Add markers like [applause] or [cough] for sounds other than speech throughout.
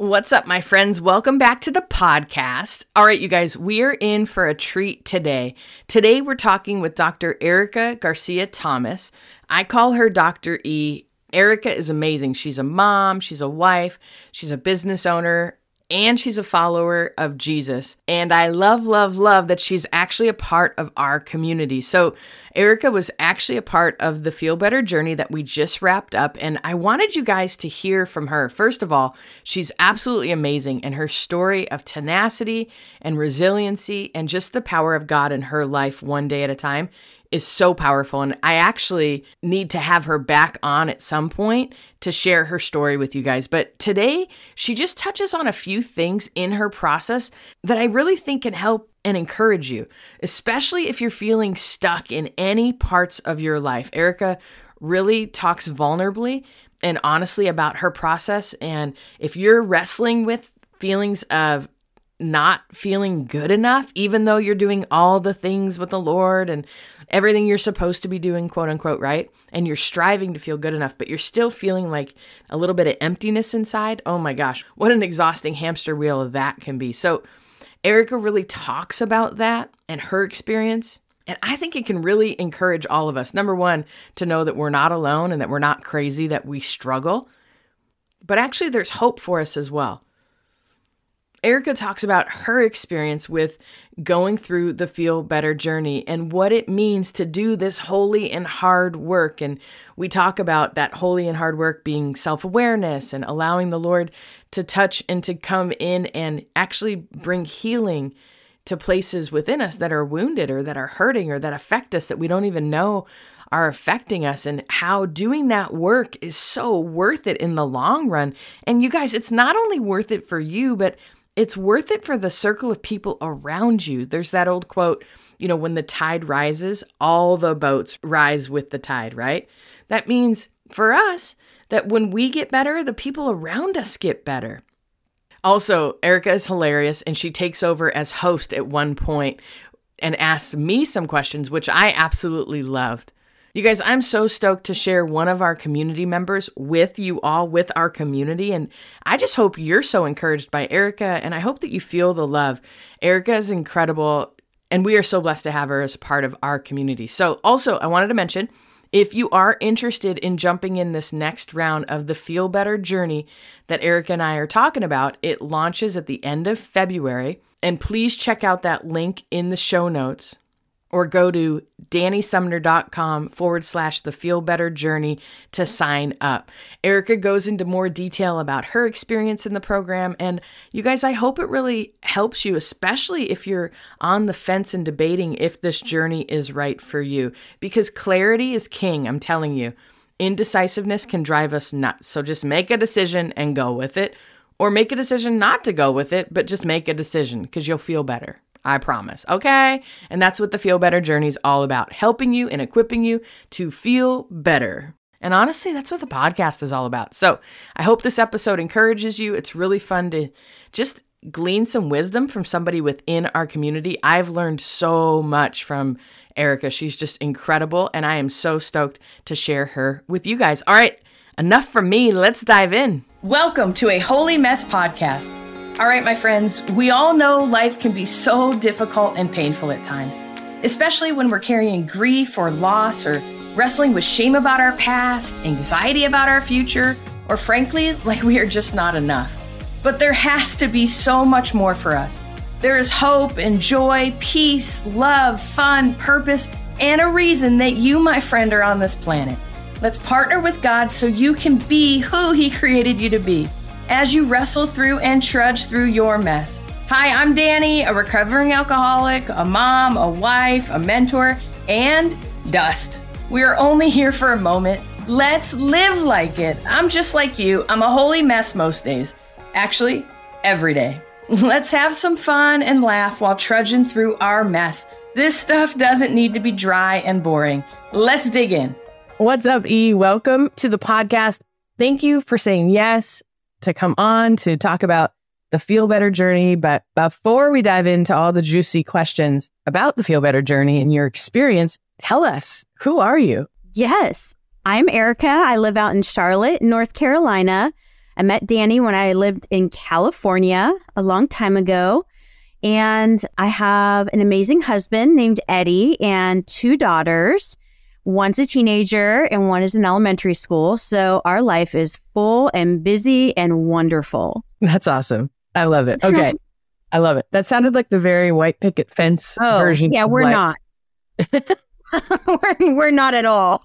What's up, my friends? Welcome back to the podcast. All right, you guys, we are in for a treat today. Today, we're talking with Dr. Erica Garcia Thomas. I call her Dr. E. Erica is amazing. She's a mom, she's a wife, she's a business owner, and she's a follower of Jesus. And I love, love, love that she's actually a part of our community. So, Erica was actually a part of the Feel Better journey that we just wrapped up. And I wanted you guys to hear from her. First of all, she's absolutely amazing, and her story of tenacity and resiliency and just the power of God in her life one day at a time is so powerful. And I actually need to have her back on at some point to share her story with you guys. But today, she just touches on a few things in her process that I really think can help and encourage you, especially if you're feeling stuck in any parts of your life. Erica really talks vulnerably and honestly about her process. And if you're wrestling with feelings of not feeling good enough, even though you're doing all the things with the Lord and everything you're supposed to be doing, quote unquote, right? And you're striving to feel good enough, but you're still feeling like a little bit of emptiness inside. Oh my gosh, what an exhausting hamster wheel that can be. So, Erica really talks about that and her experience. And I think it can really encourage all of us. Number one, to know that we're not alone and that we're not crazy, that we struggle. But actually, there's hope for us as well. Erica talks about her experience with going through the feel better journey and what it means to do this holy and hard work. And we talk about that holy and hard work being self awareness and allowing the Lord to touch and to come in and actually bring healing to places within us that are wounded or that are hurting or that affect us that we don't even know are affecting us and how doing that work is so worth it in the long run. And you guys, it's not only worth it for you, but it's worth it for the circle of people around you. There's that old quote, you know, when the tide rises, all the boats rise with the tide, right? That means for us that when we get better, the people around us get better. Also, Erica is hilarious and she takes over as host at one point and asks me some questions, which I absolutely loved. You guys, I'm so stoked to share one of our community members with you all, with our community. And I just hope you're so encouraged by Erica, and I hope that you feel the love. Erica is incredible, and we are so blessed to have her as part of our community. So, also, I wanted to mention if you are interested in jumping in this next round of the Feel Better journey that Erica and I are talking about, it launches at the end of February. And please check out that link in the show notes or go to danisumner.com forward slash the feel better journey to sign up. Erica goes into more detail about her experience in the program. And you guys, I hope it really helps you, especially if you're on the fence and debating if this journey is right for you, because clarity is king, I'm telling you. Indecisiveness can drive us nuts. So just make a decision and go with it, or make a decision not to go with it, but just make a decision because you'll feel better. I promise. Okay? And that's what the Feel Better Journey is all about helping you and equipping you to feel better. And honestly, that's what the podcast is all about. So I hope this episode encourages you. It's really fun to just glean some wisdom from somebody within our community. I've learned so much from Erica. She's just incredible. And I am so stoked to share her with you guys. All right, enough from me. Let's dive in. Welcome to a Holy Mess podcast. All right, my friends, we all know life can be so difficult and painful at times, especially when we're carrying grief or loss or wrestling with shame about our past, anxiety about our future, or frankly, like we are just not enough. But there has to be so much more for us. There is hope and joy, peace, love, fun, purpose, and a reason that you, my friend, are on this planet. Let's partner with God so you can be who He created you to be as you wrestle through and trudge through your mess. Hi, I'm Dani, a recovering alcoholic, a mom, a wife, a mentor, and dust. We are only here for a moment. Let's live like it. I'm just like you. I'm a holy mess most days. Actually, every day. [laughs] Let's have some fun and laugh while trudging through our mess. This stuff doesn't need to be dry and boring. Let's dig in. What's up, E? Welcome to the podcast. Thank you for saying yes to come on to talk about the Feel Better journey. But before we dive into all the juicy questions about the Feel Better journey and your experience, tell us who are you? Yes, I'm Erica. I live out in Charlotte, North Carolina. I met Dani when I lived in California a long time ago. And I have an amazing husband named Eddie and two daughters. One's a teenager and one is in elementary school. So our life is full and busy and wonderful. That's awesome. I love it. Okay. [laughs] I love it. That sounded like the very white picket fence oh, version. Yeah, we're not. [laughs] [laughs] we're, we're not at all.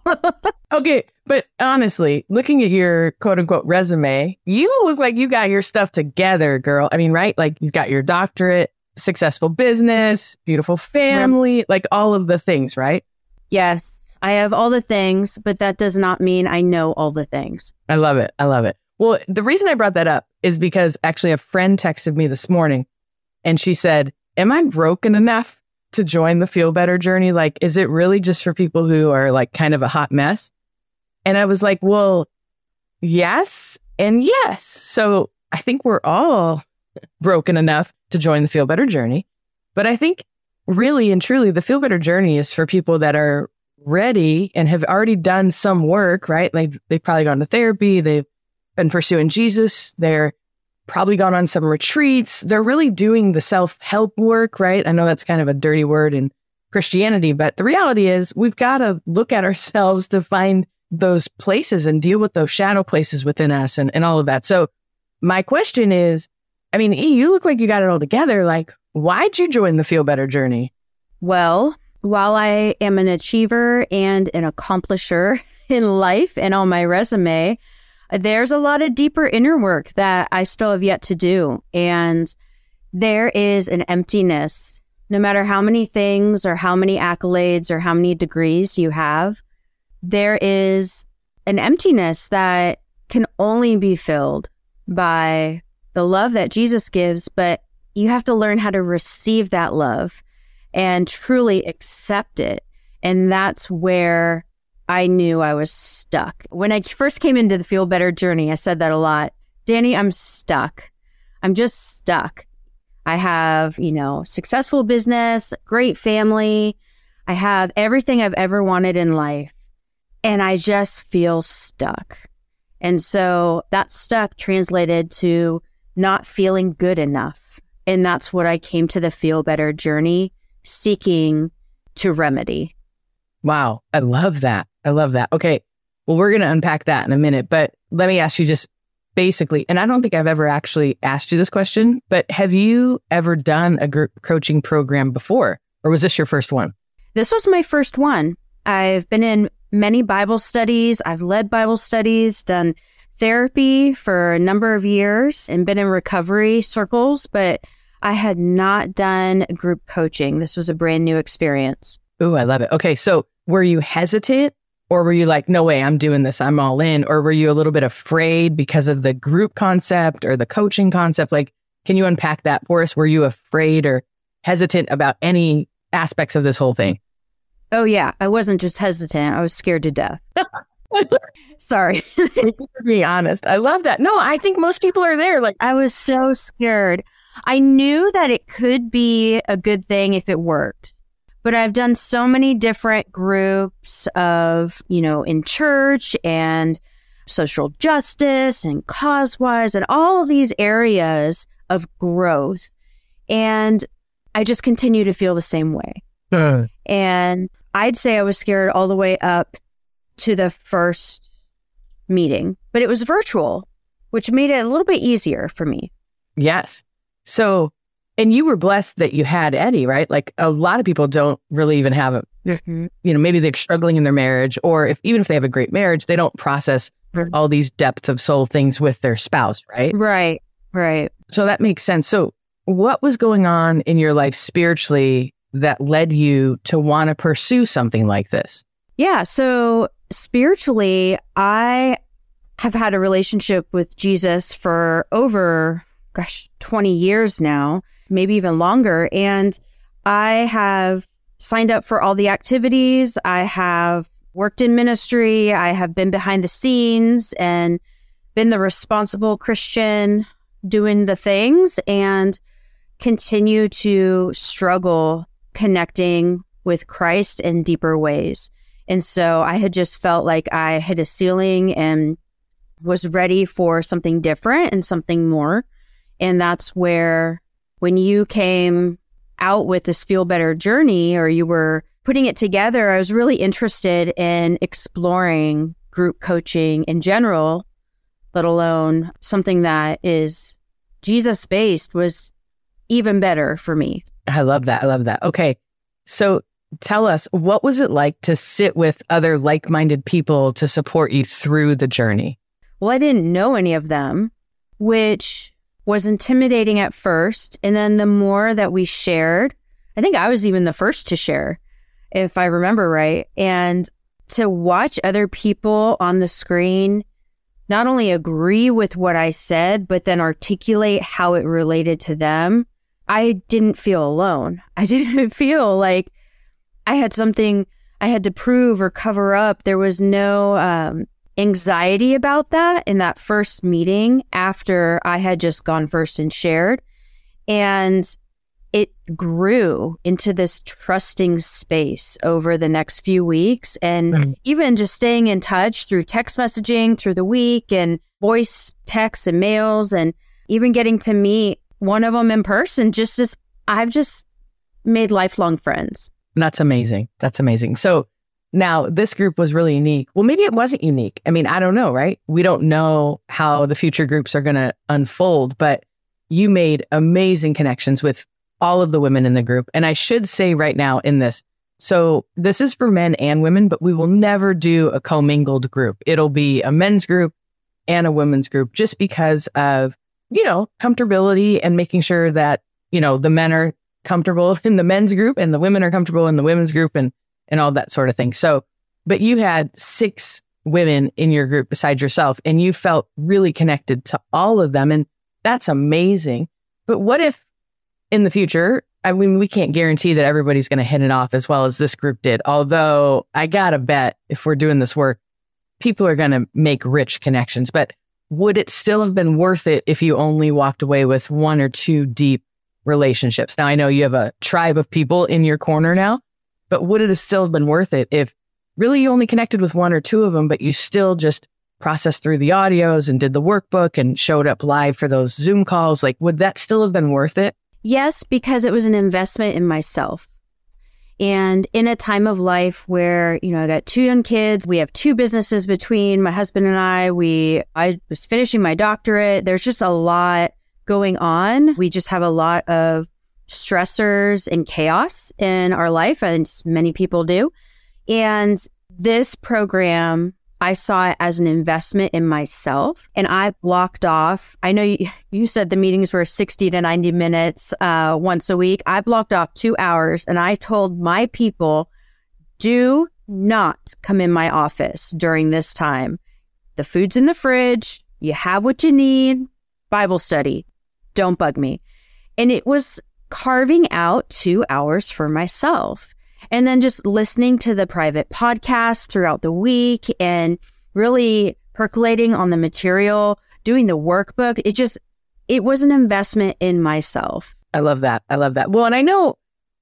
okay. But honestly, looking at your quote unquote resume, you look like you got your stuff together, girl. I mean, right? Like you've got your doctorate, successful business, beautiful family, like all of the things, right? Yes. I have all the things, but that does not mean I know all the things. I love it. I love it. Well, the reason I brought that up is because actually a friend texted me this morning and she said, Am I broken enough to join the feel better journey? Like, is it really just for people who are like kind of a hot mess? And I was like, Well, yes and yes. So I think we're all [laughs] broken enough to join the feel better journey. But I think really and truly, the feel better journey is for people that are ready and have already done some work, right? Like they've probably gone to therapy, they've been pursuing Jesus, they're probably gone on some retreats. They're really doing the self help work, right? I know that's kind of a dirty word in Christianity, but the reality is we've got to look at ourselves to find those places and deal with those shadow places within us and, and all of that. So my question is, I mean, E, you look like you got it all together. Like, why'd you join the Feel Better journey? Well, while I am an achiever and an accomplisher [laughs] in life and on my resume, there's a lot of deeper inner work that I still have yet to do. And there is an emptiness. No matter how many things or how many accolades or how many degrees you have, there is an emptiness that can only be filled by the love that Jesus gives, but you have to learn how to receive that love and truly accept it. And that's where I knew I was stuck. When I first came into the Feel Better journey, I said that a lot. Dani, I'm stuck. I'm just stuck. I have, you know, successful business, great family. I have everything I've ever wanted in life. And I just feel stuck. And so that stuck translated to not feeling good enough. And that's what I came to the Feel Better journey seeking to remedy. Wow. I love that. I love that. Okay. Well, we're going to unpack that in a minute, but let me ask you just basically, and I don't think I've ever actually asked you this question, but have you ever done a group coaching program before, or was this your first one? This was my first one. I've been in many Bible studies, I've led Bible studies, done therapy for a number of years, and been in recovery circles, but I had not done group coaching. This was a brand new experience. Ooh, I love it. Okay. So were you hesitant or were you like, no way, I'm doing this, I'm all in? Or were you a little bit afraid because of the group concept or the coaching concept? Like, can you unpack that for us? Were you afraid or hesitant about any aspects of this whole thing? Oh, yeah. I wasn't just hesitant, I was scared to death. [laughs] Sorry. be honest. I love that. No, I think most people are there. Like, I was so scared. I knew that it could be a good thing if it worked. But I've done so many different groups of, you know, in church and social justice and cause-wise and all of these areas of growth. And I just continue to feel the same way. Uh. And I'd say I was scared all the way up to the first meeting, but it was virtual, which made it a little bit easier for me. Yes. So, and you were blessed that you had Eddie, right? Like a lot of people don't really even have a, mm-hmm. you know, maybe they're struggling in their marriage, or if even if they have a great marriage, they don't process mm-hmm. all these depth of soul things with their spouse, right? Right, right. So that makes sense. So, what was going on in your life spiritually that led you to want to pursue something like this? Yeah. So, spiritually, I have had a relationship with Jesus for over gosh, 20 years now, maybe even longer. And I have signed up for all the activities. I have worked in ministry. I have been behind the scenes and been the responsible Christian doing the things and continue to struggle connecting with Christ in deeper ways. And so I had just felt like I hit a ceiling and was ready for something different and something more. And that's where when you came out with this feel better journey or you were putting it together, I was really interested in exploring group coaching in general, let alone something that is Jesus based was even better for me. I love that. I love that. Okay. So tell us, what was it like to sit with other like minded people to support you through the journey? Well, I didn't know any of them, which was intimidating at first. And then the more that we shared, I think I was even the first to share, if I remember right. And to watch other people on the screen not only agree with what I said, but then articulate how it related to them, I didn't feel alone. [laughs] I didn't feel like I had something I had to prove or cover up. There was no um, anxiety about that in that first meeting after I had just gone first and shared. And it grew into this trusting space over the next few weeks. And mm-hmm. even just staying in touch through text messaging through the week and voice texts and mails, and even getting to meet one of them in person, just as I've just made lifelong friends. That's amazing. That's amazing. So now this group was really unique. Well, maybe it wasn't unique. I mean, I don't know, right? We don't know how the future groups are going to unfold, but you made amazing connections with all of the women in the group. And I should say right now in this, so this is for men and women, but we will never do a commingled group. It'll be a men's group and a women's group just because of, you know, comfortability and making sure that, you know, the men are comfortable [laughs] in the men's group and the women are comfortable in the women's group and, and all that sort of thing. So, but you had six women in your group besides yourself and you felt really connected to all of them. And that's amazing. But what if in the future, I mean, we can't guarantee that everybody's going to hit it off as well as this group did. Although I got to bet if we're doing this work, people are going to make rich connections. But would it still have been worth it if you only walked away with one or two deep relationships? Now, I know you have a tribe of people in your corner now, but would it have still been worth it if really you only connected with one or two of them, but you still just processed through the audios and did the workbook and showed up live for those Zoom calls? Like, would that still have been worth it? Yes, because it was an investment in myself. And in a time of life where, you know, I got two young kids, we have two businesses between my husband and I. We I was finishing my doctorate. There's just a lot going on. We just have a lot of stressors and chaos in our life, and many people do. And this program I saw it as an investment in myself and I blocked off. I know you, [laughs] you said the meetings were 60 to 90 minutes uh, once a week. I blocked off two hours and I told my people, do not come in my office during this time. The food's in the fridge. You have what you need. Bible study. Don't bug me. And it was carving out two hours for myself and then just listening to the private podcast throughout the week and really percolating on the material, doing the workbook. It just, it was an investment in myself. I love that. I love that. Well, and I know,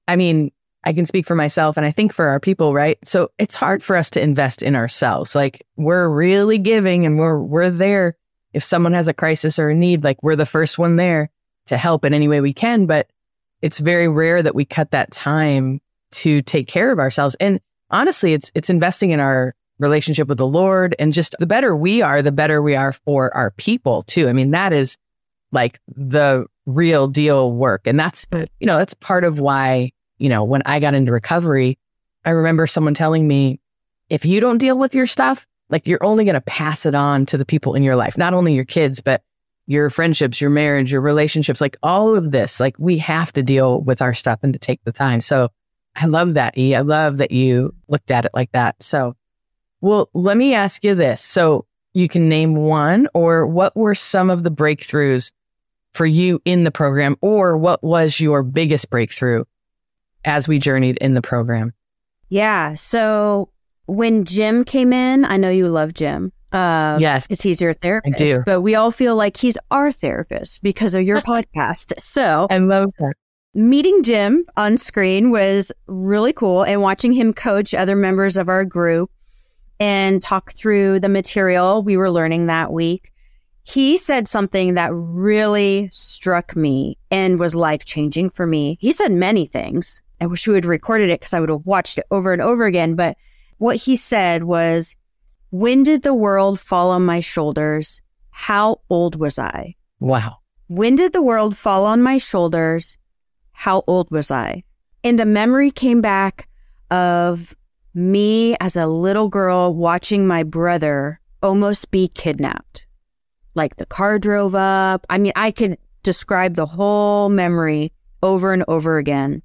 I mean, I can speak for myself and I think for our people, right? So it's hard for us to invest in ourselves. Like we're really giving and we're, we're there. If someone has a crisis or a need, like we're the first one there to help in any way we can. But it's very rare that we cut that time to take care of ourselves. And honestly, it's it's investing in our relationship with the Lord and just the better we are, the better we are for our people too. I mean, that is like the real deal work. And that's, you know, that's part of why, you know, when I got into recovery, I remember someone telling me, if you don't deal with your stuff, like you're only going to pass it on to the people in your life, not only your kids, but your friendships, your marriage, your relationships, like all of this, like we have to deal with our stuff and to take the time. So I love that, E. I love that you looked at it like that. So, well, let me ask you this. So, you can name one, or what were some of the breakthroughs for you in the program, or what was your biggest breakthrough as we journeyed in the program? Yeah. So, when Jim came in, I know you love Jim. Uh, yes. It's he's your therapist. I do. But we all feel like he's our therapist because of your [laughs] podcast. So I love that meeting Jim on screen was really cool and watching him coach other members of our group and talk through the material we were learning that week. He said something that really struck me and was life changing for me. He said many things. I wish we had recorded it because I would have watched it over and over again. But what he said was, When did the world fall on my shoulders? How old was I? Wow. When did the world fall on my shoulders? How old was I? And the memory came back of me as a little girl watching my brother almost be kidnapped. Like the car drove up. I mean, I could describe the whole memory over and over again.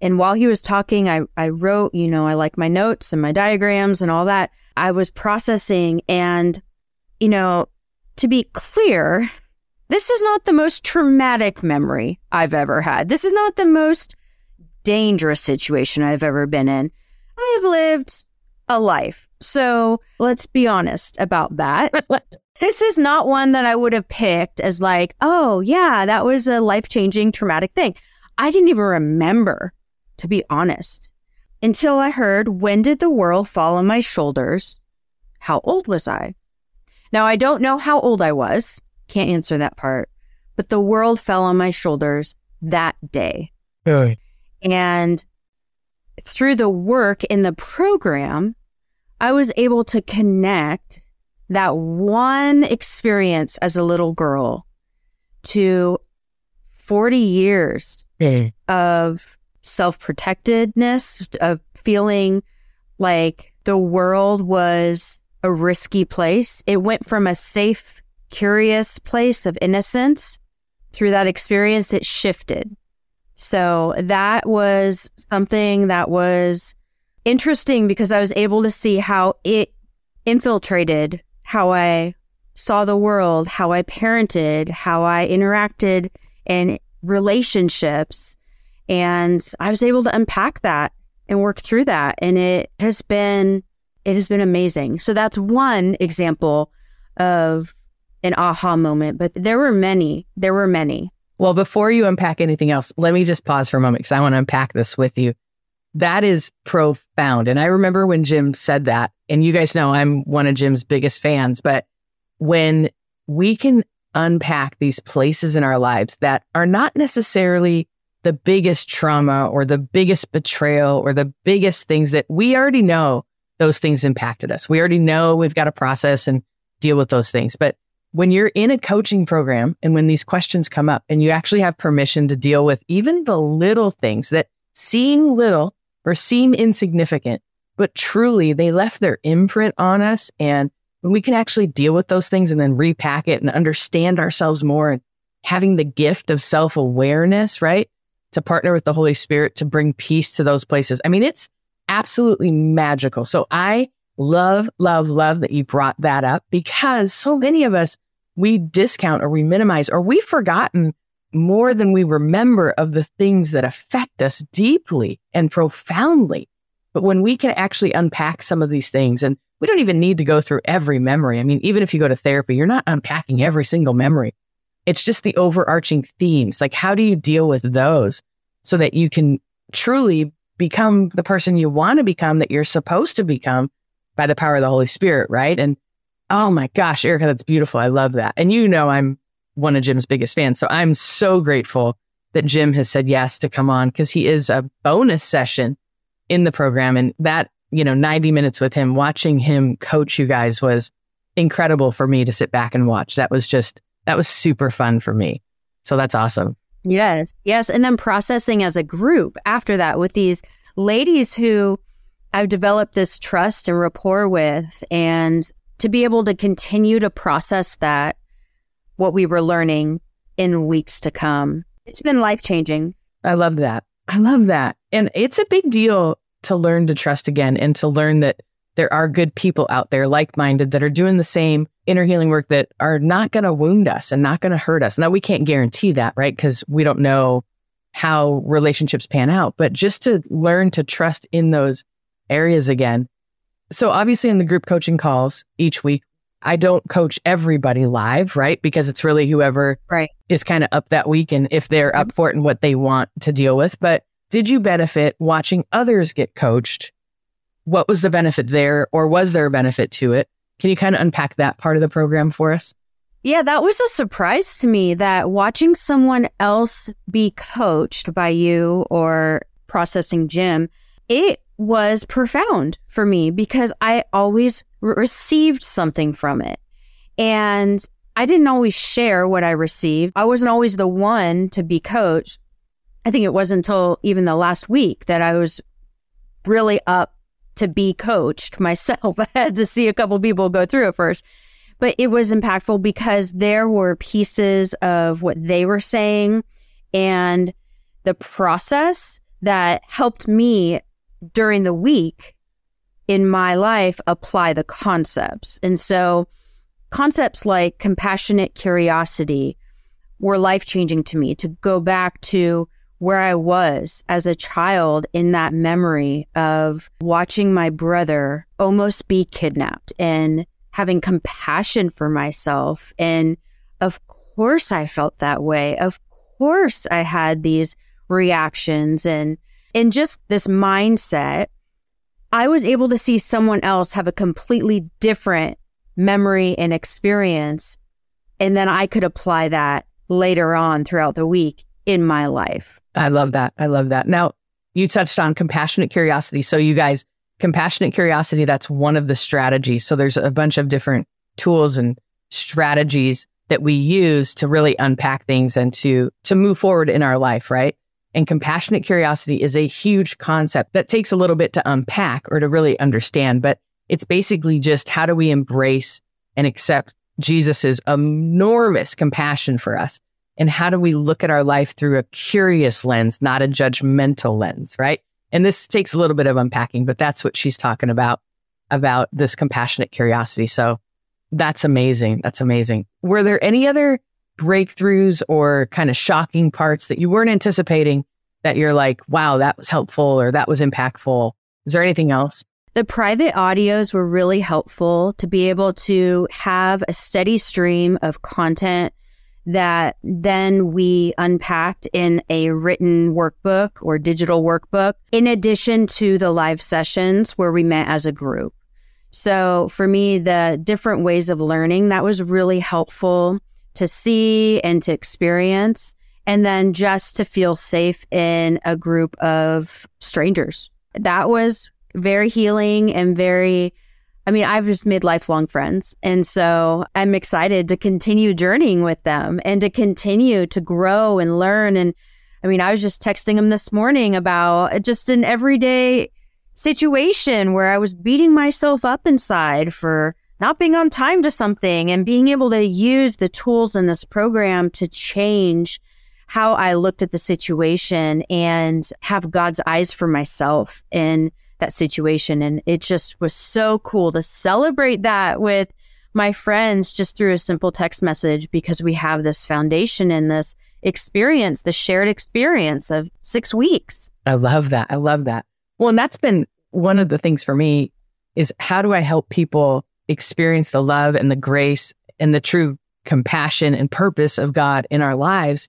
And while he was talking, I, I wrote, you know, I like my notes and my diagrams and all that. I was processing. And, you know, to be clear, this is not the most traumatic memory I've ever had. This is not the most dangerous situation I've ever been in. I've lived a life. So let's be honest about that. [laughs] this is not one that I would have picked as like, oh, yeah, that was a life changing traumatic thing. I didn't even remember to be honest, until I heard, When did the world fall on my shoulders? How old was I? Now, I don't know how old I was. Can't answer that part. But the world fell on my shoulders that day. Really? And through the work in the program, I was able to connect that one experience as a little girl to 40 years mm. of self protectedness, of feeling like the world was a risky place. It went from a safe, curious place of innocence through that experience, it shifted. So that was something that was interesting because I was able to see how it infiltrated how I saw the world, how I parented, how I interacted in relationships. And I was able to unpack that and work through that. And it has been, it has been amazing. So that's one example of an aha moment, but there were many. There were many. Well, before you unpack anything else, let me just pause for a moment because I want to unpack this with you. That is profound. And I remember when Jim said that, and you guys know I'm one of Jim's biggest fans, but when we can unpack these places in our lives that are not necessarily the biggest trauma or the biggest betrayal or the biggest things that we already know those things impacted us. We already know we've got to process and deal with those things. But when you're in a coaching program and when these questions come up and you actually have permission to deal with even the little things that seem little or seem insignificant, but truly they left their imprint on us. And when we can actually deal with those things and then repack it and understand ourselves more and having the gift of self awareness, right? To partner with the Holy Spirit to bring peace to those places. I mean, it's absolutely magical. So I love, love, love that you brought that up because so many of us, we discount or we minimize or we've forgotten more than we remember of the things that affect us deeply and profoundly. But when we can actually unpack some of these things, and we don't even need to go through every memory. I mean, even if you go to therapy, you're not unpacking every single memory. It's just the overarching themes. Like, how do you deal with those so that you can truly become the person you want to become that you're supposed to become by the power of the Holy Spirit, right? And oh my gosh, Erica, that's beautiful. I love that. And you know, I'm one of Jim's biggest fans. So I'm so grateful that Jim has said yes to come on because he is a bonus session in the program. And that, you know, 90 minutes with him, watching him coach you guys was incredible for me to sit back and watch. That was just that was super fun for me. So that's awesome. Yes. Yes. And then processing as a group after that with these ladies who I've developed this trust and rapport with, and to be able to continue to process that, what we were learning in weeks to come. It's been life changing. I love that. I love that. And it's a big deal to learn to trust again and to learn that there are good people out there like minded that are doing the same inner healing work that are not going to wound us and not going to hurt us. Now, we can't guarantee that, right? Because we don't know how relationships pan out, but just to learn to trust in those areas again. So, obviously, in the group coaching calls each week, I don't coach everybody live, right? Because it's really whoever right. is kind of up that week and if they're up mm-hmm. for it and what they want to deal with. But did you benefit watching others get coached what was the benefit there or was there a benefit to it? Can you kind of unpack that part of the program for us? Yeah, that was a surprise to me that watching someone else be coached by you or processing Jim, it was profound for me because I always received something from it. And I didn't always share what I received. I wasn't always the one to be coached. I think it wasn't until even the last week that I was really up to be coached myself. [laughs] I had to see a couple people go through it first. But it was impactful because there were pieces of what they were saying and the process that helped me during the week in my life apply the concepts. And so concepts like compassionate curiosity were life changing to me to go back to where I was as a child in that memory of watching my brother almost be kidnapped and having compassion for myself. And of course, I felt that way. Of course, I had these reactions and in just this mindset, I was able to see someone else have a completely different memory and experience. And then I could apply that later on throughout the week in my life. I love that. I love that. Now, you touched on compassionate curiosity. So, you guys, compassionate curiosity, that's one of the strategies. So, there's a bunch of different tools and strategies that we use to really unpack things and to to move forward in our life, right? And compassionate curiosity is a huge concept that takes a little bit to unpack or to really understand, but it's basically just how do we embrace and accept Jesus's enormous compassion for us? And how do we look at our life through a curious lens, not a judgmental lens, right? And this takes a little bit of unpacking, but that's what she's talking about, about this compassionate curiosity. So that's amazing. That's amazing. Were there any other breakthroughs or kind of shocking parts that you weren't anticipating that you're like, wow, that was helpful or that was impactful? Is there anything else? The private audios were really helpful to be able to have a steady stream of content that then we unpacked in a written workbook or digital workbook, in addition to the live sessions where we met as a group. So for me, the different ways of learning, that was really helpful to see and to experience, and then just to feel safe in a group of strangers. That was very healing and very, I mean, I've just made lifelong friends. And so I'm excited to continue journeying with them and to continue to grow and learn. And I mean, I was just texting them this morning about just an everyday situation where I was beating myself up inside for not being on time to something and being able to use the tools in this program to change how I looked at the situation and have God's eyes for myself in that situation. And it just was so cool to celebrate that with my friends just through a simple text message because we have this foundation in this experience, the shared experience of six weeks. I love that. I love that. Well, and that's been one of the things for me is how do I help people experience the love and the grace and the true compassion and purpose of God in our lives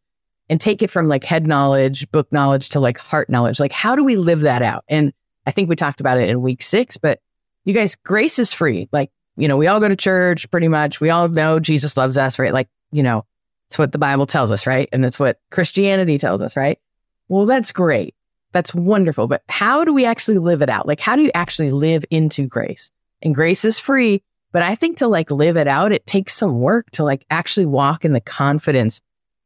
and take it from like head knowledge, book knowledge to like heart knowledge. Like, how do we live that out? And I think we talked about it in week six, but you guys, grace is free. Like, you know, we all go to church pretty much. We all know Jesus loves us, right? Like, you know, it's what the Bible tells us, right? And it's what Christianity tells us, right? Well, that's great. That's wonderful. But how do we actually live it out? Like, how do you actually live into grace? And grace is free. But I think to like live it out, it takes some work to like actually walk in the confidence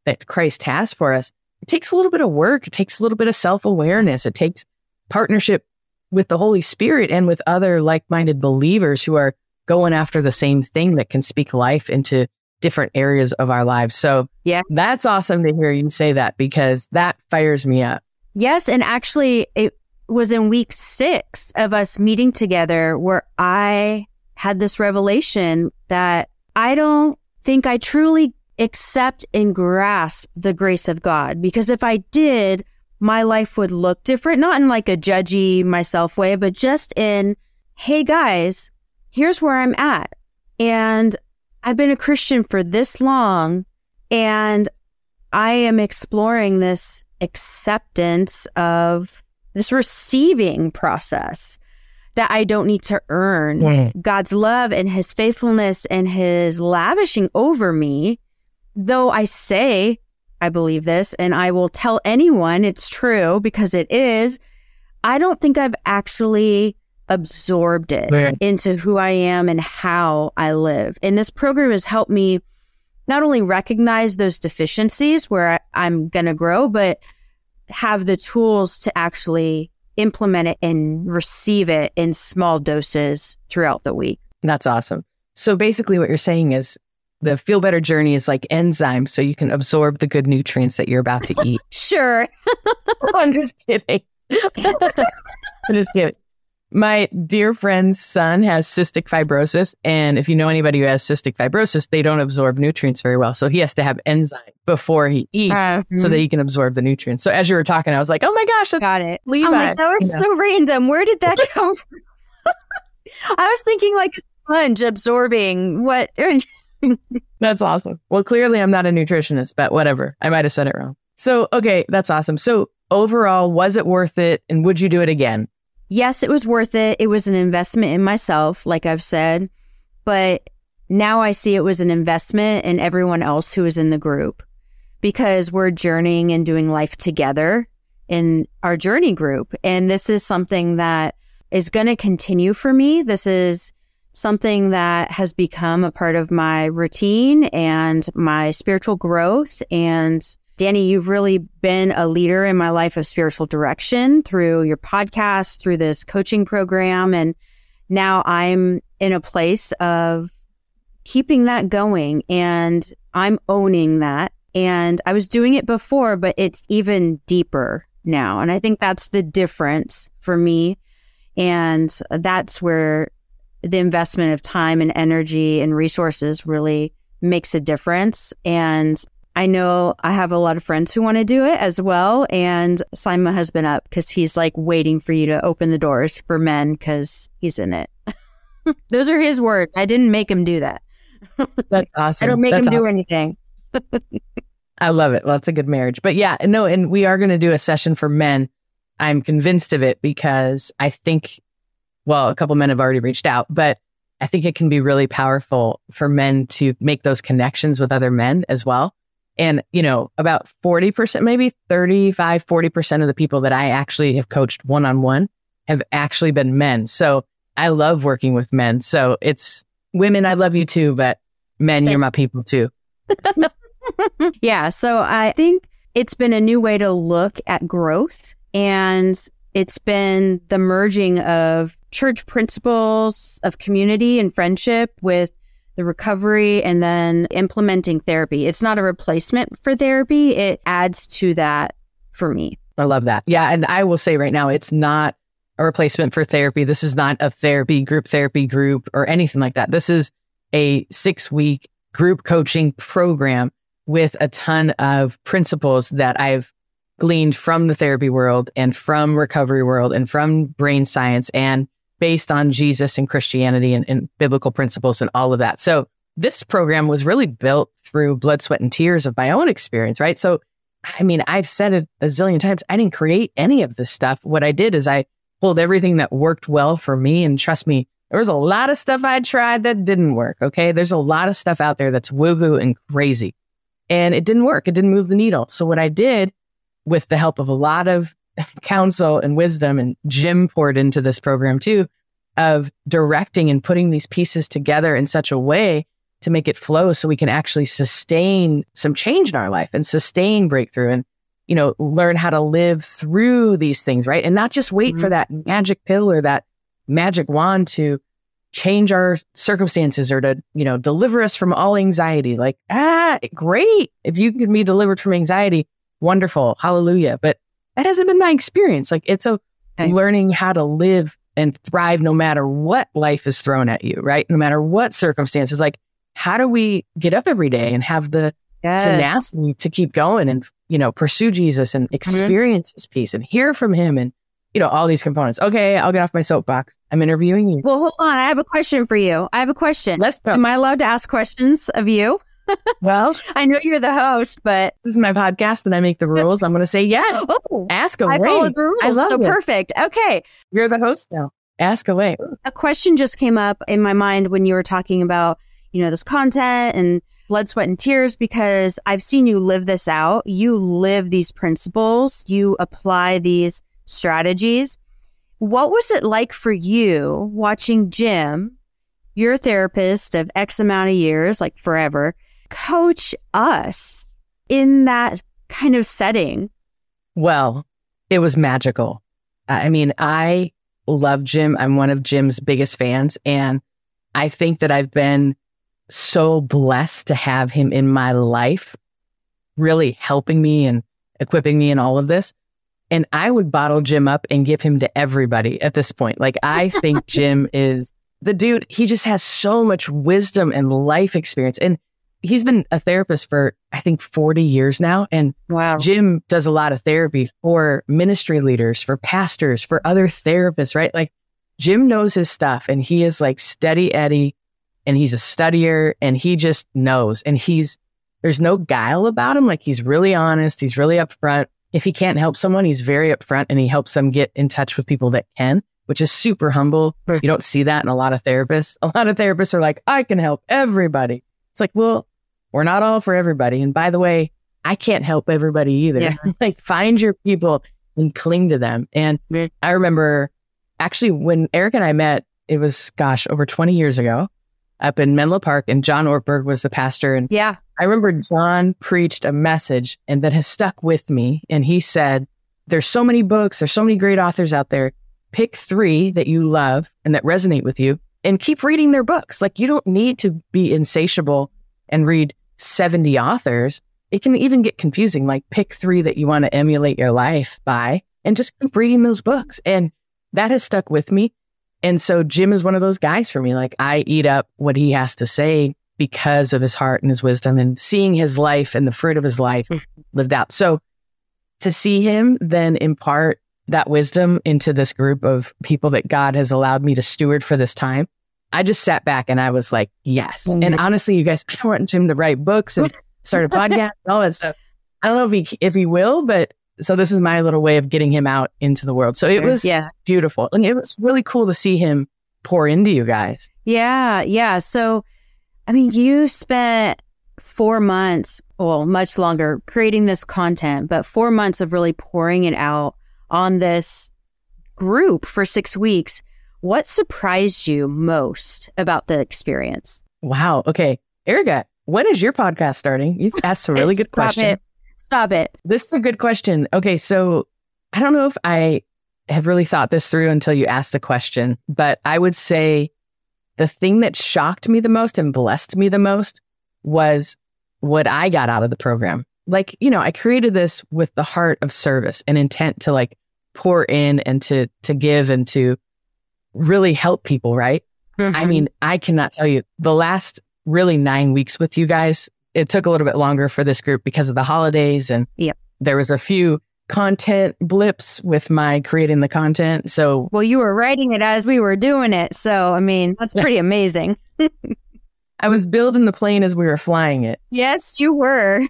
that Christ has for us. It takes a little bit of work. It takes a little bit of self awareness. It takes partnership with the Holy Spirit and with other like minded believers who are going after the same thing that can speak life into different areas of our lives. So, yeah, that's awesome to hear you say that because that fires me up. Yes. And actually, it was in week six of us meeting together where I had this revelation that I don't think I truly accept and grasp the grace of God. Because if I did, my life would look different, not in like a judgy myself way, but just in, hey guys, here's where I'm at. And I've been a Christian for this long and I am exploring this acceptance of this receiving process that I don't need to earn. Yeah. God's love and his faithfulness and his lavishing over me, though I say I believe this and I will tell anyone it's true because it is, I don't think I've actually absorbed it Yeah. into who I am and how I live. And this program has helped me not only recognize those deficiencies where I, I'm going to grow, but have the tools to actually implement it and receive it in small doses throughout the week. That's awesome. So basically, what you're saying is the feel better journey is like enzymes, so you can absorb the good nutrients that you're about to eat. [laughs] Sure. [laughs] I'm just kidding. [laughs] I'm just kidding. My dear friend's son has cystic fibrosis. And if you know anybody who has cystic fibrosis, they don't absorb nutrients very well. So he has to have enzyme before he eats Mm-hmm. so that he can absorb the nutrients. So as you were talking, I was like, oh my gosh, that's got it. Levi. I'm like, that was you know. so random. Where did that come from? I was thinking like a sponge absorbing what. [laughs] That's awesome. Well, clearly I'm not a nutritionist, but whatever. I might have said it wrong. So, okay, that's awesome. So, overall, was it worth it? And would you do it again? yes, it was worth it. It was an investment in myself, like I've said, but now I see it was an investment in everyone else who is in the group because we're journeying and doing life together in our journey group. And this is something that is going to continue for me. This is something that has become a part of my routine and my spiritual growth. And Dani, you've really been a leader in my life of spiritual direction through your podcast, through this coaching program. And now I'm in a place of keeping that going and I'm owning that. And I was doing it before, but it's even deeper now. And I think that's the difference for me. And that's where the investment of time and energy and resources really makes a difference. And I know I have a lot of friends who want to do it as well. And sign my husband up because he's like waiting for you to open the doors for men because he's in it. [laughs] Those are his words. I didn't make him do that. [laughs] That's awesome. I don't make That's him do anything. I love it. Well, it's a good marriage. But yeah, no, and we are going to do a session for men. I'm convinced of it because I think, well, a couple men have already reached out, but I think it can be really powerful for men to make those connections with other men as well. And, you know, about 40%, maybe 35, 40% of the people that I actually have coached one on one have actually been men. So I love working with men. So it's women, I love you too, but men, you're my people too. [laughs] yeah. So I think it's been a new way to look at growth. And it's been the merging of church principles of community and friendship with the recovery and then implementing therapy. It's not a replacement for therapy, it adds to that for me. I love that. Yeah. And I will say right now, it's not a replacement for therapy. This is not a therapy group, therapy group, or anything like that. This is a six week group coaching program with a ton of principles that I've gleaned from the therapy world and from recovery world and from brain science and based on Jesus and Christianity and, and biblical principles and all of that. So this program was really built through blood, sweat, and tears of my own experience, right? So I mean, I've said it a zillion times. I didn't create any of this stuff. What I did is I pulled everything that worked well for me. And trust me, there was a lot of stuff I tried that didn't work. Okay. There's a lot of stuff out there that's woohoo and crazy. And it didn't work. It didn't move the needle. So what I did with the help of a lot of [laughs] counsel and wisdom and Jim poured into this program too of directing and putting these pieces together in such a way to make it flow so we can actually sustain some change in our life and sustain breakthrough and you know learn how to live through these things right? And not just wait for that magic pill or that magic wand to change our circumstances or to you know deliver us from all anxiety. Like ah great. If you can be delivered from anxiety wonderful. Hallelujah. But that hasn't been my experience like it's a Okay. learning how to live and thrive no matter what life is thrown at you right no matter what circumstances like how do we get up every day and have the tenacity to keep going and you know pursue Jesus and mm-hmm. experience his peace and hear from him and you know all these components. Okay, I'll get off my soapbox. I'm interviewing you. Well, hold on. I have a question for you. I have a question. Let's go. Am I allowed to ask questions of you? Well, I know you're the host, but this is my podcast and I make the rules. I'm going to say yes. [laughs] oh, Ask I away. followed the rules. I love so it. perfect. Okay. You're the host now. Ask away. A question just came up in my mind when you were talking about, you know, this content and blood, sweat, and tears because I've seen you live this out. You live these principles, you apply these strategies. What was it like for you watching Jim, your therapist of X amount of years, like forever, coach us in that kind of setting? Well, it was magical. I mean, I love Jim. I'm one of Jim's biggest fans. And I think that I've been so blessed to have him in my life, really helping me and equipping me in all of this. And I would bottle Jim up and give him to everybody at this point. Like, I think [laughs] Jim is the dude, he just has so much wisdom and life experience. And he's been a therapist for, I think, 40 years now. And wow. Jim does a lot of therapy for ministry leaders, for pastors, for other therapists, right? Like, Jim knows his stuff and he is like steady Eddie and he's a studier and he just knows. And he's, there's no guile about him. Like, he's really honest, he's really upfront if he can't help someone, he's very upfront and he helps them get in touch with people that can, which is super humble. Hmm. You don't see that in a lot of therapists. A lot of therapists are like, I can help everybody. It's like, well, we're not all for everybody. And by the way, I can't help everybody either. Yeah. [laughs] like find your people and cling to them. And I remember actually when Eric and I met, it was gosh, over 20 years ago up in Menlo Park and John Ortberg was the pastor. And yeah, I remember John preached a message and that has stuck with me. And he said, There's so many books, there's so many great authors out there. Pick three that you love and that resonate with you and keep reading their books. Like you don't need to be insatiable and read 70 authors. It can even get confusing. Like pick three that you want to emulate your life by and just keep reading those books. And that has stuck with me. And so Jim is one of those guys for me. Like I eat up what he has to say because of his heart and his wisdom and seeing his life and the fruit of his life hmm. lived out. So to see him then impart that wisdom into this group of people that God has allowed me to steward for this time, I just sat back and I was like, yes. Mm-hmm. And honestly, you guys, [laughs] I want him to write books and start a podcast and all that stuff. I don't know if he if he will, but so this is my little way of getting him out into the world. So it was yeah. beautiful. And it was really cool to see him pour into you guys. Yeah, yeah. So I mean, you spent four months, well, much longer creating this content, but four months of really pouring it out on this group for six weeks. What surprised you most about the experience? Wow. Okay. Erica, when is your podcast starting? You've asked a really [laughs] good question. It. Stop it. This is a good question. Okay. So I don't know if I have really thought this through until you asked the question, but I would say the thing that shocked me the most and blessed me the most was what I got out of the program. Like, you know, I created this with the heart of service and intent to like pour in and to to give and to really help people, right? Mm-hmm. I mean, I cannot tell you the last really 9 weeks with you guys. It took a little bit longer for this group because of the holidays and yep. there was a few content blips with my creating the content. So, well, you were writing it as we were doing it. So, I mean, that's pretty amazing. [laughs] I was building the plane as we were flying it. Yes, you were.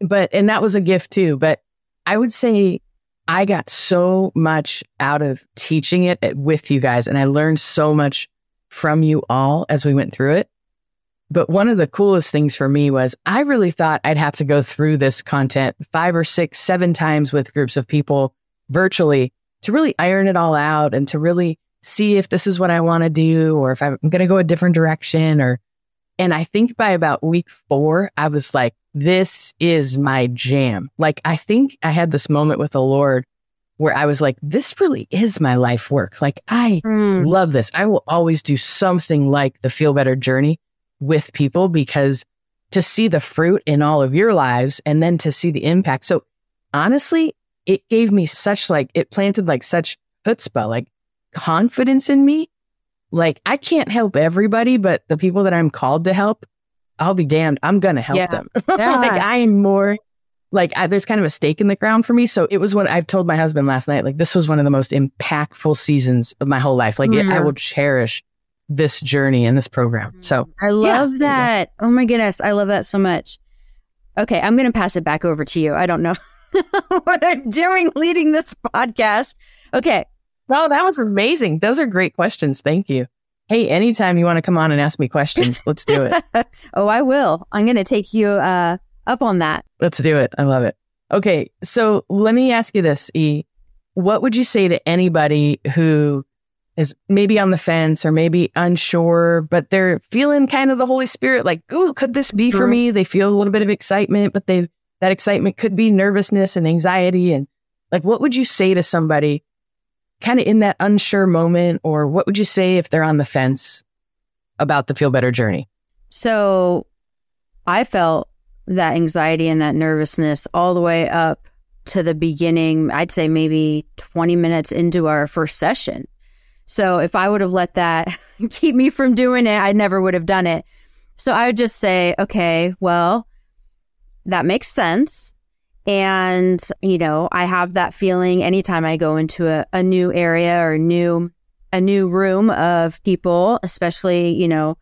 But, and that was a gift too. But I would say I got so much out of teaching it eh, with you guys, and I learned so much from you all as we went through it. But one of the coolest things for me was I really thought I'd have to go through this content five or six, seven times with groups of people virtually to really iron it all out and to really see if this is what I want to do or if I'm going to go a different direction or, and I think by about week four, I was like, this is my jam. Like, I think I had this moment with the Lord where I was like, this really is my life work. Like, I mm. love this. I will always do something like the feel better journey with people because to see the fruit in all of your lives and then to see the impact. So honestly, it gave me such like, it planted like such chutzpah, like confidence in me. Like I can't help everybody, but the people that I'm called to help, I'll be damned. I'm going to help yeah. them. [laughs] Yeah. like I am more like I, there's kind of a stake in the ground for me. So it was when I've told my husband last night, like this was one of the most impactful seasons of my whole life. Like mm-hmm. it, I will cherish this journey and this program. Mm-hmm. So I love yeah, that. Oh my goodness. I love that so much. Okay. I'm going to pass it back over to you. I don't know [laughs] what I'm doing leading this podcast. Okay. Well, that was amazing. Those are great questions. Thank you. Hey, anytime you want to come on and ask me questions, let's do it. [laughs] oh, I will. I'm going to take you uh, up on that. Let's do it. I love it. Okay. So let me ask you this, E. What would you say to anybody who is maybe on the fence or maybe unsure, but they're feeling kind of the Holy Spirit, like, oh, could this be for me? They feel a little bit of excitement, but they that excitement could be nervousness and anxiety. And like, what would you say to somebody kind of in that unsure moment, or what would you say if they're on the fence about the feel better journey? So I felt that anxiety and that nervousness all the way up to the beginning, I'd say maybe 20 minutes into our first session. So if I would have let that [laughs] keep me from doing it, I never would have done it. So I would just say, okay, well, that makes sense. And, you know, I have that feeling anytime I go into a, a new area or new, a new room of people, especially, you know,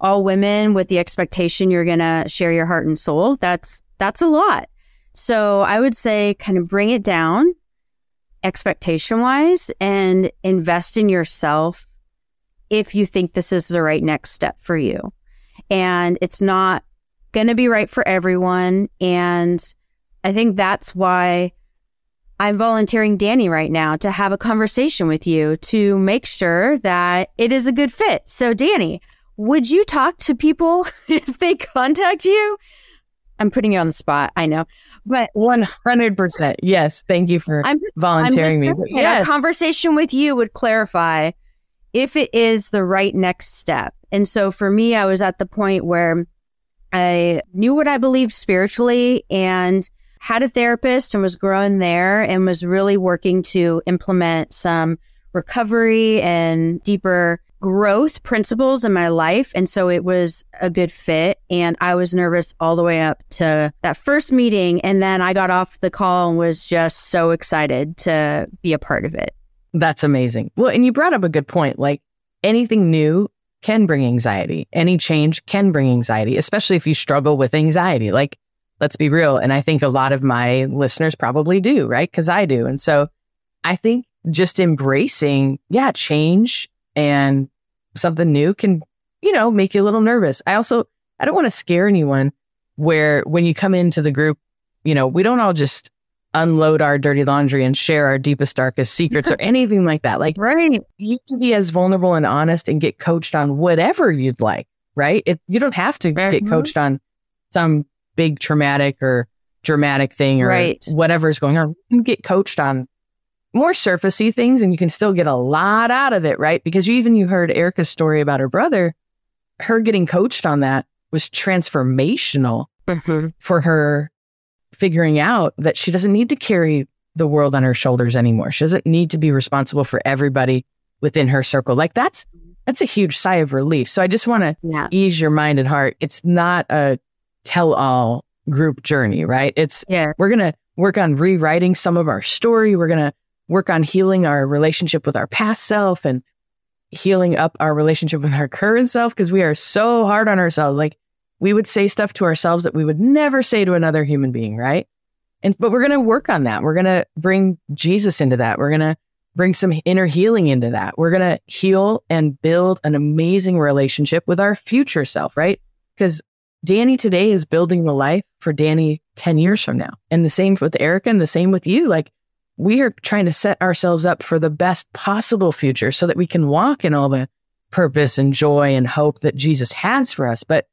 all women with the expectation you're going to share your heart and soul. That's, that's a lot. So I would say kind of bring it down expectation wise and invest in yourself if you think this is the right next step for you. And it's not going to be right for everyone. And I think that's why I'm volunteering Dani right now to have a conversation with you to make sure that it is a good fit. So, Dani, would you talk to people [laughs] if they contact you? I'm putting you on the spot. I know. But 100%. Yes. Thank you for I'm, volunteering I'm me. yes. A conversation with you would clarify if it is the right next step. And so for me, I was at the point where I knew what I believed spiritually and had a therapist and was growing there and was really working to implement some recovery and deeper growth principles in my life. And so it was a good fit. And I was nervous all the way up to that first meeting. And then I got off the call and was just so excited to be a part of it. That's amazing. Well, and you brought up a good point. Like anything new can bring anxiety. Any change can bring anxiety, especially if you struggle with anxiety. Like, let's be real. And I think a lot of my listeners probably do, right? Because I do. And so I think just embracing, yeah, change and something new can, you know, make you a little nervous. I also, I don't want to scare anyone where when you come into the group, you know, we don't all just unload our dirty laundry and share our deepest, darkest secrets or [laughs] anything like that. Like, right. You can be as vulnerable and honest and get coached on whatever you'd like, right? It, you don't have to mm-hmm. get coached on some big traumatic or dramatic thing or right. whatever's going on. You can get coached on more surfacey things and you can still get a lot out of it, right? Because you even you heard Erica's story about her brother, her getting coached on that was transformational mm-hmm. for her figuring out that she doesn't need to carry the world on her shoulders anymore. She doesn't need to be responsible for everybody within her circle. Like that's that's a huge sigh of relief. So I just want to yeah. ease your mind and heart. It's not a tell all group journey, right? It's yeah. we're going to work on rewriting some of our story. We're going to work on healing our relationship with our past self and healing up our relationship with our current self because we are so hard on ourselves. Like we would say stuff to ourselves that we would never say to another human being, right? And but we're going to work on that. We're going to bring Jesus into that. We're going to bring some inner healing into that. We're going to heal and build an amazing relationship with our future self, right? Because Dani today is building the life for Dani 10 years from now. And the same with Erica and the same with you. Like we are trying to set ourselves up for the best possible future so that we can walk in all the purpose and joy and hope that Jesus has for us. But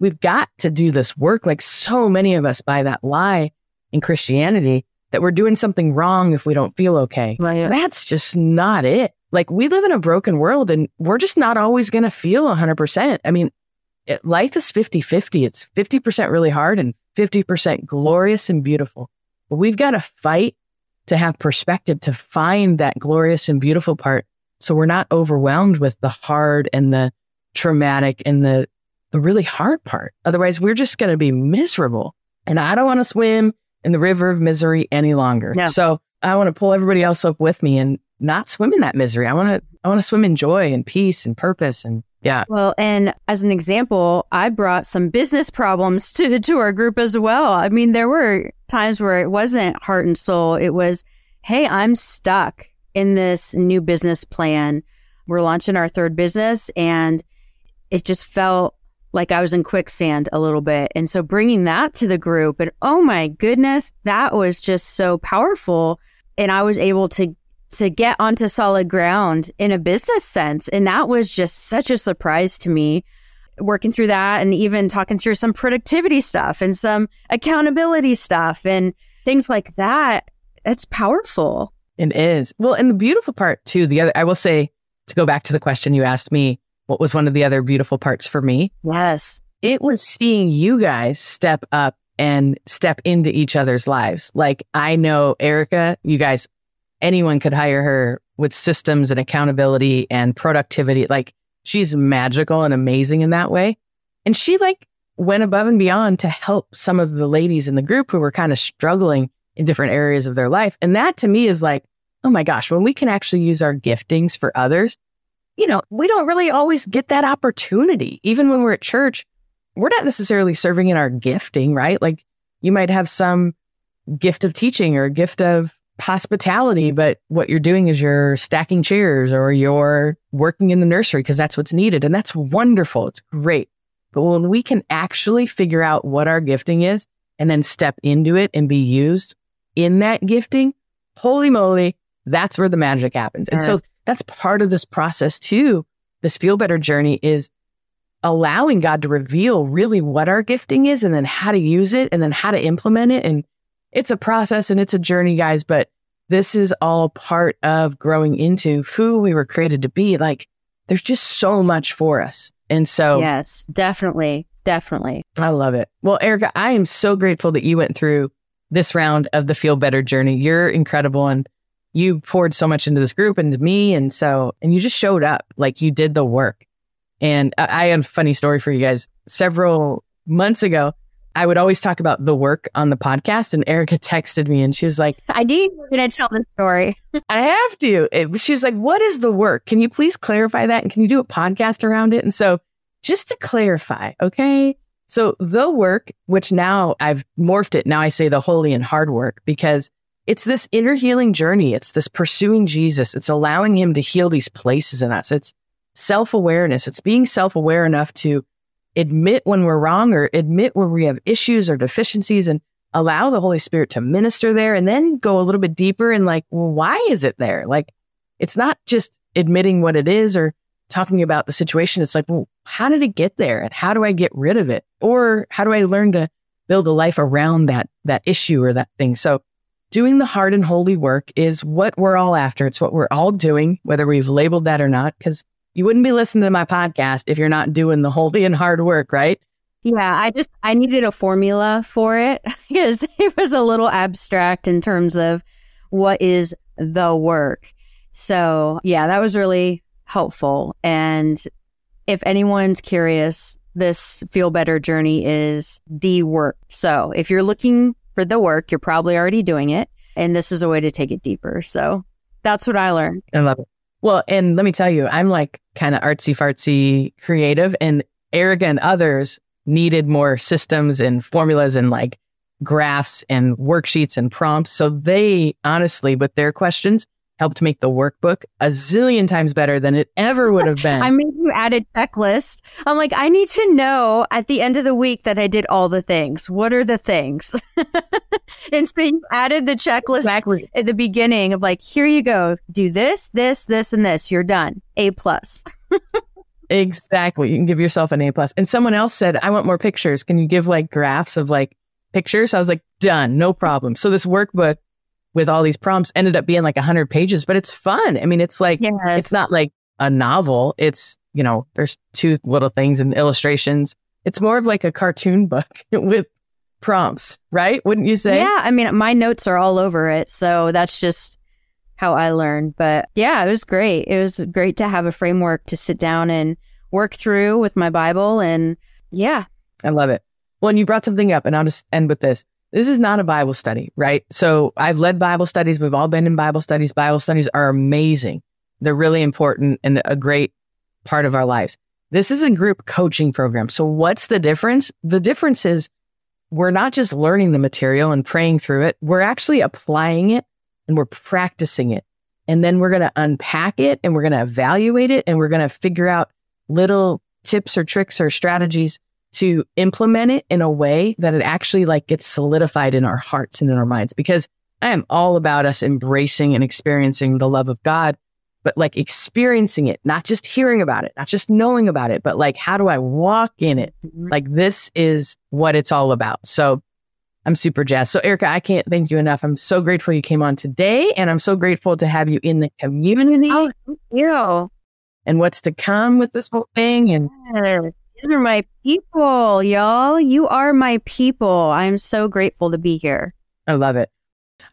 we've got to do this work. Like so many of us buy that lie in Christianity that we're doing something wrong if we don't feel okay. Right. That's just not it. Like we live in a broken world and we're just not always going to feel 100%. I mean, it, life is 50 50. It's 50% really hard and 50% glorious and beautiful. But we've got to fight to have perspective to find that glorious and beautiful part. So we're not overwhelmed with the hard and the traumatic and the, the really hard part. Otherwise, we're just going to be miserable. And I don't want to swim in the river of misery any longer. No. So I want to pull everybody else up with me and not swim in that misery. I want to, I want to swim in joy and peace and purpose and yeah. Well, and as an example, I brought some business problems to to our group as well. I mean, there were times where it wasn't heart and soul. It was, "Hey, I'm stuck in this new business plan. We're launching our third business and it just felt like I was in quicksand a little bit. And so bringing that to the group and oh my goodness, that was just so powerful. And I was able to to get onto solid ground in a business sense. And that was just such a surprise to me working through that and even talking through some productivity stuff and some accountability stuff and things like that. It's powerful. It is. Well, and the beautiful part too, the other I will say to go back to the question you asked me, what was one of the other beautiful parts for me? Yes. It was seeing you guys step up and step into each other's lives. Like I know Erica, you guys, anyone could hire her with systems and accountability and productivity. Like she's magical and amazing in that way. And she like went above and beyond to help some of the ladies in the group who were kind of struggling in different areas of their life. And that to me is like, oh my gosh, when we can actually use our giftings for others, you know, we don't really always get that opportunity. Even when we're at church, we're not necessarily serving in our gifting, right? Like you might have some gift of teaching or a gift of hospitality, but what you're doing is you're stacking chairs or you're working in the nursery because that's what's needed. And that's wonderful. It's great. But when we can actually figure out what our gifting is and then step into it and be used in that gifting, holy moly, that's where the magic happens. And so that's part of this process too. This feel better journey is allowing God to reveal really what our gifting is and then how to use it and then how to implement it. And it's a process and it's a journey, guys, but this is all part of growing into who we were created to be. Like there's just so much for us. And so, yes, definitely. Definitely. I love it. Well, Erica, I am so grateful that you went through this round of the feel better journey. You're incredible. And you poured so much into this group and to me. And so, and you just showed up like you did the work. And I, I have a funny story for you guys. Several months ago, I would always talk about the work on the podcast. And Erica [laughs] texted me and she was like, I knew you were going to tell the story. [laughs] I have to. It, she was like, What is the work? Can you please clarify that? And can you do a podcast around it? And so, just to clarify, okay. So, the work, which now I've morphed it, now I say the holy and hard work because it's this inner healing journey. It's this pursuing Jesus. It's allowing him to heal these places in us. It's self awareness. It's being self aware enough to admit when we're wrong or admit where we have issues or deficiencies and allow the Holy Spirit to minister there and then go a little bit deeper and like, well, why is it there? Like, it's not just admitting what it is or talking about the situation. It's like, well, how did it get there? And how do I get rid of it? Or how do I learn to build a life around that, that issue or that thing? So doing the hard and holy work is what we're all after. It's what we're all doing, whether we've labeled that or not, because you wouldn't be listening to my podcast if you're not doing the holy and hard work, right? Yeah, I just I needed a formula for it [laughs] because it was a little abstract in terms of what is the work. So, yeah, that was really helpful. And if anyone's curious, this feel better journey is the work. So, if you're looking for the work, you're probably already doing it. And this is a way to take it deeper. So that's what I learned. I love it. Well, and let me tell you, I'm like kind of artsy fartsy creative, and Erica and others needed more systems and formulas and like graphs and worksheets and prompts. So they honestly, with their questions, helped make the workbook a zillion times better than it ever would have [laughs] been. I made you add a checklist. I'm like, I need to know at the end of the week that I did all the things. What are the things? [laughs] and so you added the checklist exactly. at the beginning of like, here you go, do this, this, this, and this. You're done. A plus. exactly. You can give yourself an A plus. And someone else said, I want more pictures. Can you give like graphs of like pictures? I was like, done, no problem. So this workbook with all these prompts ended up being like 100 pages, but it's fun. I mean, it's like, yes. it's not like a novel. It's, you know, there's two little things and illustrations. It's more of like a cartoon book [laughs] with prompts, right? Wouldn't you say? Yeah. I mean, my notes are all over it. So that's just how I learned. But yeah, it was great. It was great to have a framework to sit down and work through with my Bible. And yeah. I love it. Well, and you brought something up, and I'll just end with this. This is not a Bible study, right? So I've led Bible studies. We've all been in Bible studies. Bible studies are amazing. They're really important and a great part of our lives. This is a group coaching program. So what's the difference? The difference is we're not just learning the material and praying through it. We're actually applying it and we're practicing it. And then we're going to unpack it and we're going to evaluate it and we're going to figure out little tips or tricks or strategies to implement it in a way that it actually like gets solidified in our hearts and in our minds because I am all about us embracing and experiencing the love of God, but like experiencing it, not just hearing about it, not just knowing about it, but like how do I walk in it? Mm-hmm. Like this is what it's all about. So I'm super jazzed. So, Erica, I can't thank you enough. I'm so grateful you came on today, and I'm so grateful to have you in the community. Oh, thank you. And what's to come with this whole thing. And these are my people, y'all. You are my people. I'm so grateful to be here. I love it.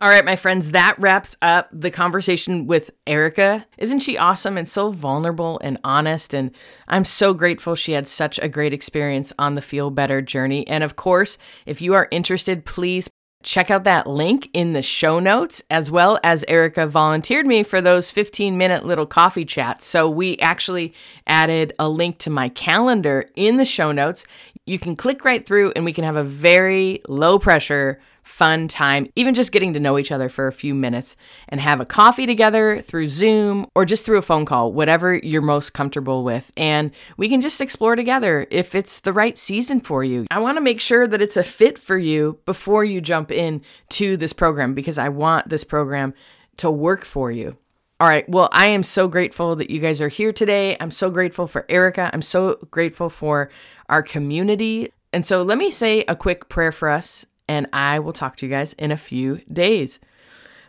All right, my friends, that wraps up the conversation with Erica. Isn't she awesome and so vulnerable and honest? And I'm so grateful she had such a great experience on the Feel Better journey. And of course, if you are interested, please check out that link in the show notes, as well as Erica volunteered me for those 15 minute little coffee chats. So we actually added a link to my calendar in the show notes. You can click right through and we can have a very low pressure fun time, even just getting to know each other for a few minutes and have a coffee together through Zoom or just through a phone call, whatever you're most comfortable with. And we can just explore together if it's the right season for you. I want to make sure that it's a fit for you before you jump in to this program because I want this program to work for you. All right. Well, I am so grateful that you guys are here today. I'm so grateful for Erica. I'm so grateful for our community. And so let me say a quick prayer for us and I will talk to you guys in a few days.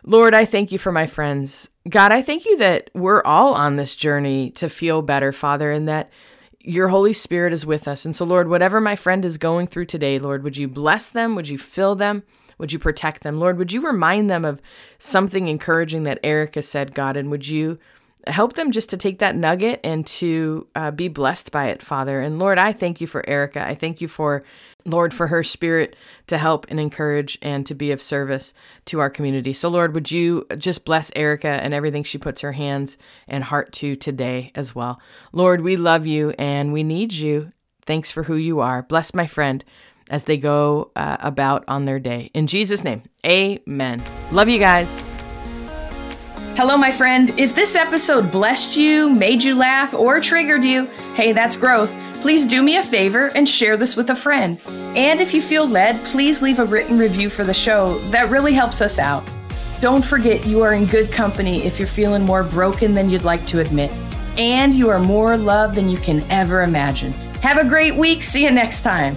Lord, I thank you for my friends. God, I thank you that we're all on this journey to feel better, Father, and that your Holy Spirit is with us. And so, Lord, whatever my friend is going through today, Lord, would you bless them? Would you fill them? Would you protect them? Lord, would you remind them of something encouraging that Erica said, God? And would you help them just to take that nugget and to uh, be blessed by it, Father. And Lord, I thank you for Erica. I thank you for, Lord, for her spirit to help and encourage and to be of service to our community. So, Lord, would you just bless Erica and everything she puts her hands and heart to today as well. Lord, we love you and we need you. Thanks for who you are. Bless my friend as they go uh, about on their day. In Jesus' name, amen. Love you guys. Hello, my friend. If this episode blessed you, made you laugh, or triggered you, hey, that's growth. Please do me a favor and share this with a friend. And if you feel led, please leave a written review for the show. That really helps us out. Don't forget you are in good company if you're feeling more broken than you'd like to admit. And you are more loved than you can ever imagine. Have a great week. See you next time.